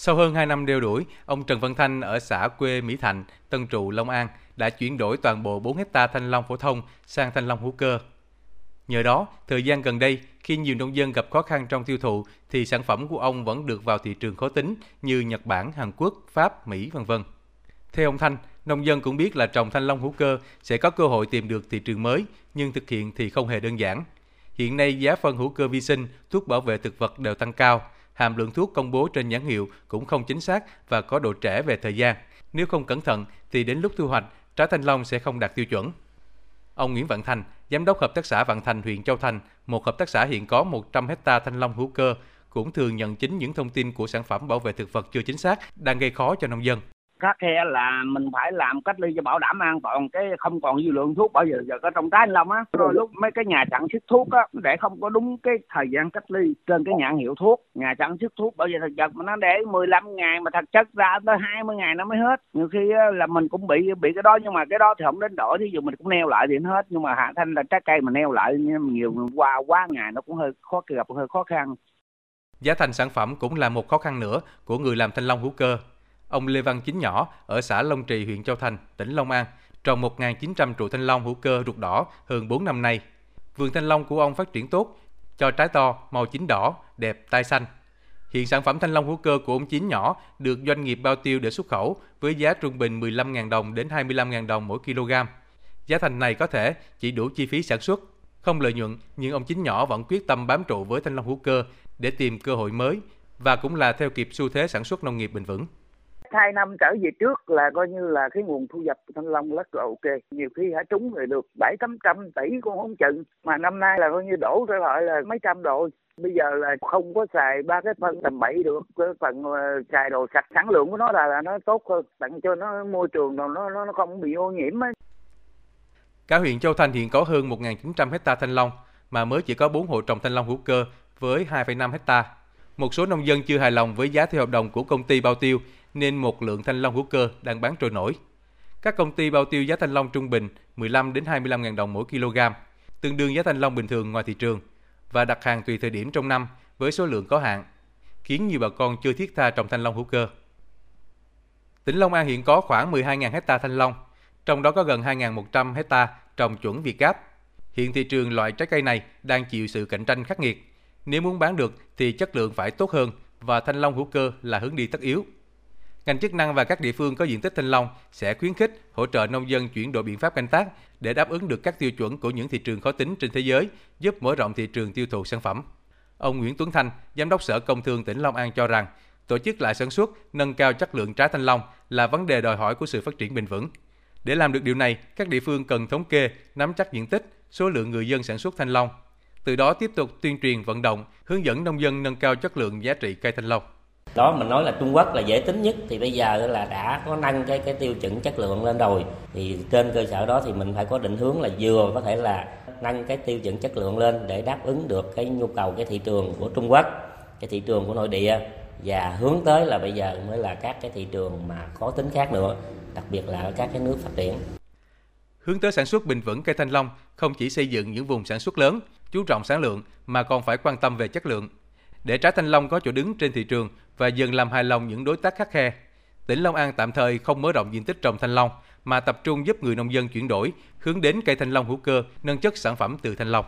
Sau hơn 2 năm đeo đuổi, ông Trần Văn Thanh ở xã quê Mỹ Thạnh, Tân Trụ, Long An đã chuyển đổi toàn bộ 4 hecta thanh long phổ thông sang thanh long hữu cơ. Nhờ đó, thời gian gần đây, khi nhiều nông dân gặp khó khăn trong tiêu thụ, thì sản phẩm của ông vẫn được vào thị trường khó tính như Nhật Bản, Hàn Quốc, Pháp, Mỹ, vân vân. Theo ông Thanh, nông dân cũng biết là trồng thanh long hữu cơ sẽ có cơ hội tìm được thị trường mới, nhưng thực hiện thì không hề đơn giản. Hiện nay giá phân hữu cơ vi sinh, thuốc bảo vệ thực vật đều tăng cao, hàm lượng thuốc công bố trên nhãn hiệu cũng không chính xác và có độ trễ về thời gian. Nếu không cẩn thận thì đến lúc thu hoạch, trái thanh long sẽ không đạt tiêu chuẩn. Ông Nguyễn Vạn Thành, giám đốc hợp tác xã Vạn Thành huyện Châu Thành, một hợp tác xã hiện có 100 hecta thanh long hữu cơ, cũng thường nhận chính những thông tin của sản phẩm bảo vệ thực vật chưa chính xác đang gây khó cho nông dân khắc khe là mình phải làm cách ly cho bảo đảm an toàn, cái không còn dư lượng thuốc bao giờ giờ có trong trái anh long á. Rồi lúc mấy cái nhà sản xuất thuốc á, để không có đúng cái thời gian cách ly trên cái nhãn hiệu thuốc, nhà sản xuất thuốc bao giờ thực chất mà nó để 15 ngày mà thật chất ra tới 20 ngày nó mới hết. Nhiều khi là mình cũng bị bị cái đó nhưng mà cái đó thì không đến đổi thí dụ mình cũng neo lại thì nó hết. Nhưng mà hạ thanh là trái cây mà neo lại nhiều qua, quá ngày nó cũng hơi khó, gặp hơi khó khăn. Giá thành sản phẩm cũng là một khó khăn nữa của người làm thanh long hữu cơ. Ông Lê Văn Chính Nhỏ ở xã Long Trì, huyện Châu Thành, tỉnh Long An, trồng 1.900 trụ thanh long hữu cơ ruột đỏ hơn 4 năm nay. Vườn thanh long của ông phát triển tốt, cho trái to, màu chín đỏ, đẹp, tai xanh. Hiện sản phẩm thanh long hữu cơ của ông Chín Nhỏ được doanh nghiệp bao tiêu để xuất khẩu với giá trung bình 15.000 đồng đến 25.000 đồng mỗi kg. Giá thành này có thể chỉ đủ chi phí sản xuất, không lợi nhuận nhưng ông Chín Nhỏ vẫn quyết tâm bám trụ với thanh long hữu cơ để tìm cơ hội mới và cũng là theo kịp xu thế sản xuất nông nghiệp bền vững hai năm trở về trước là coi như là cái nguồn thu nhập thanh long rất là ok. Nhiều khi hả trúng rồi được bảy tám trăm tỷ cũng không chừng. Mà năm nay là coi như đổ trở lại là mấy trăm rồi bây giờ là không có xài ba cái phân tầm bậy được. Cái phần ờ, xài đồ sạch sản lượng của nó là, là nó tốt hơn. Tặng cho nó môi trường nó nó nó không bị ô nhiễm ấy. Cả huyện Châu Thành hiện có hơn 1.900 hecta thanh long mà mới chỉ có 4 hộ trồng thanh long hữu cơ với 2,5 hecta. Một số nông dân chưa hài lòng với giá theo hợp đồng của công ty bao tiêu nên một lượng thanh long hữu cơ đang bán trôi nổi. Các công ty bao tiêu giá thanh long trung bình 15 đến 25 000 đồng mỗi kg, tương đương giá thanh long bình thường ngoài thị trường và đặt hàng tùy thời điểm trong năm với số lượng có hạn, khiến nhiều bà con chưa thiết tha trồng thanh long hữu cơ. Tỉnh Long An hiện có khoảng 12.000 hecta thanh long, trong đó có gần 2.100 hecta trồng chuẩn Việt Gáp. Hiện thị trường loại trái cây này đang chịu sự cạnh tranh khắc nghiệt. Nếu muốn bán được thì chất lượng phải tốt hơn và thanh long hữu cơ là hướng đi tất yếu. Ngành chức năng và các địa phương có diện tích thanh long sẽ khuyến khích hỗ trợ nông dân chuyển đổi biện pháp canh tác để đáp ứng được các tiêu chuẩn của những thị trường khó tính trên thế giới, giúp mở rộng thị trường tiêu thụ sản phẩm. Ông Nguyễn Tuấn Thanh, Giám đốc Sở Công Thương tỉnh Long An cho rằng, tổ chức lại sản xuất, nâng cao chất lượng trái thanh long là vấn đề đòi hỏi của sự phát triển bền vững. Để làm được điều này, các địa phương cần thống kê, nắm chắc diện tích, số lượng người dân sản xuất thanh long. Từ đó tiếp tục tuyên truyền vận động, hướng dẫn nông dân nâng cao chất lượng giá trị cây thanh long. Đó mình nói là Trung Quốc là dễ tính nhất thì bây giờ là đã có nâng cái cái tiêu chuẩn chất lượng lên rồi. Thì trên cơ sở đó thì mình phải có định hướng là vừa có thể là nâng cái tiêu chuẩn chất lượng lên để đáp ứng được cái nhu cầu cái thị trường của Trung Quốc cái thị trường của nội địa và hướng tới là bây giờ mới là các cái thị trường mà có tính khác nữa đặc biệt là ở các cái nước phát triển. Hướng tới sản xuất bền vững cây thanh long không chỉ xây dựng những vùng sản xuất lớn chú trọng sản lượng mà còn phải quan tâm về chất lượng để trái thanh long có chỗ đứng trên thị trường và dần làm hài lòng những đối tác khắc khe. Tỉnh Long An tạm thời không mở rộng diện tích trồng thanh long mà tập trung giúp người nông dân chuyển đổi, hướng đến cây thanh long hữu cơ, nâng chất sản phẩm từ thanh long.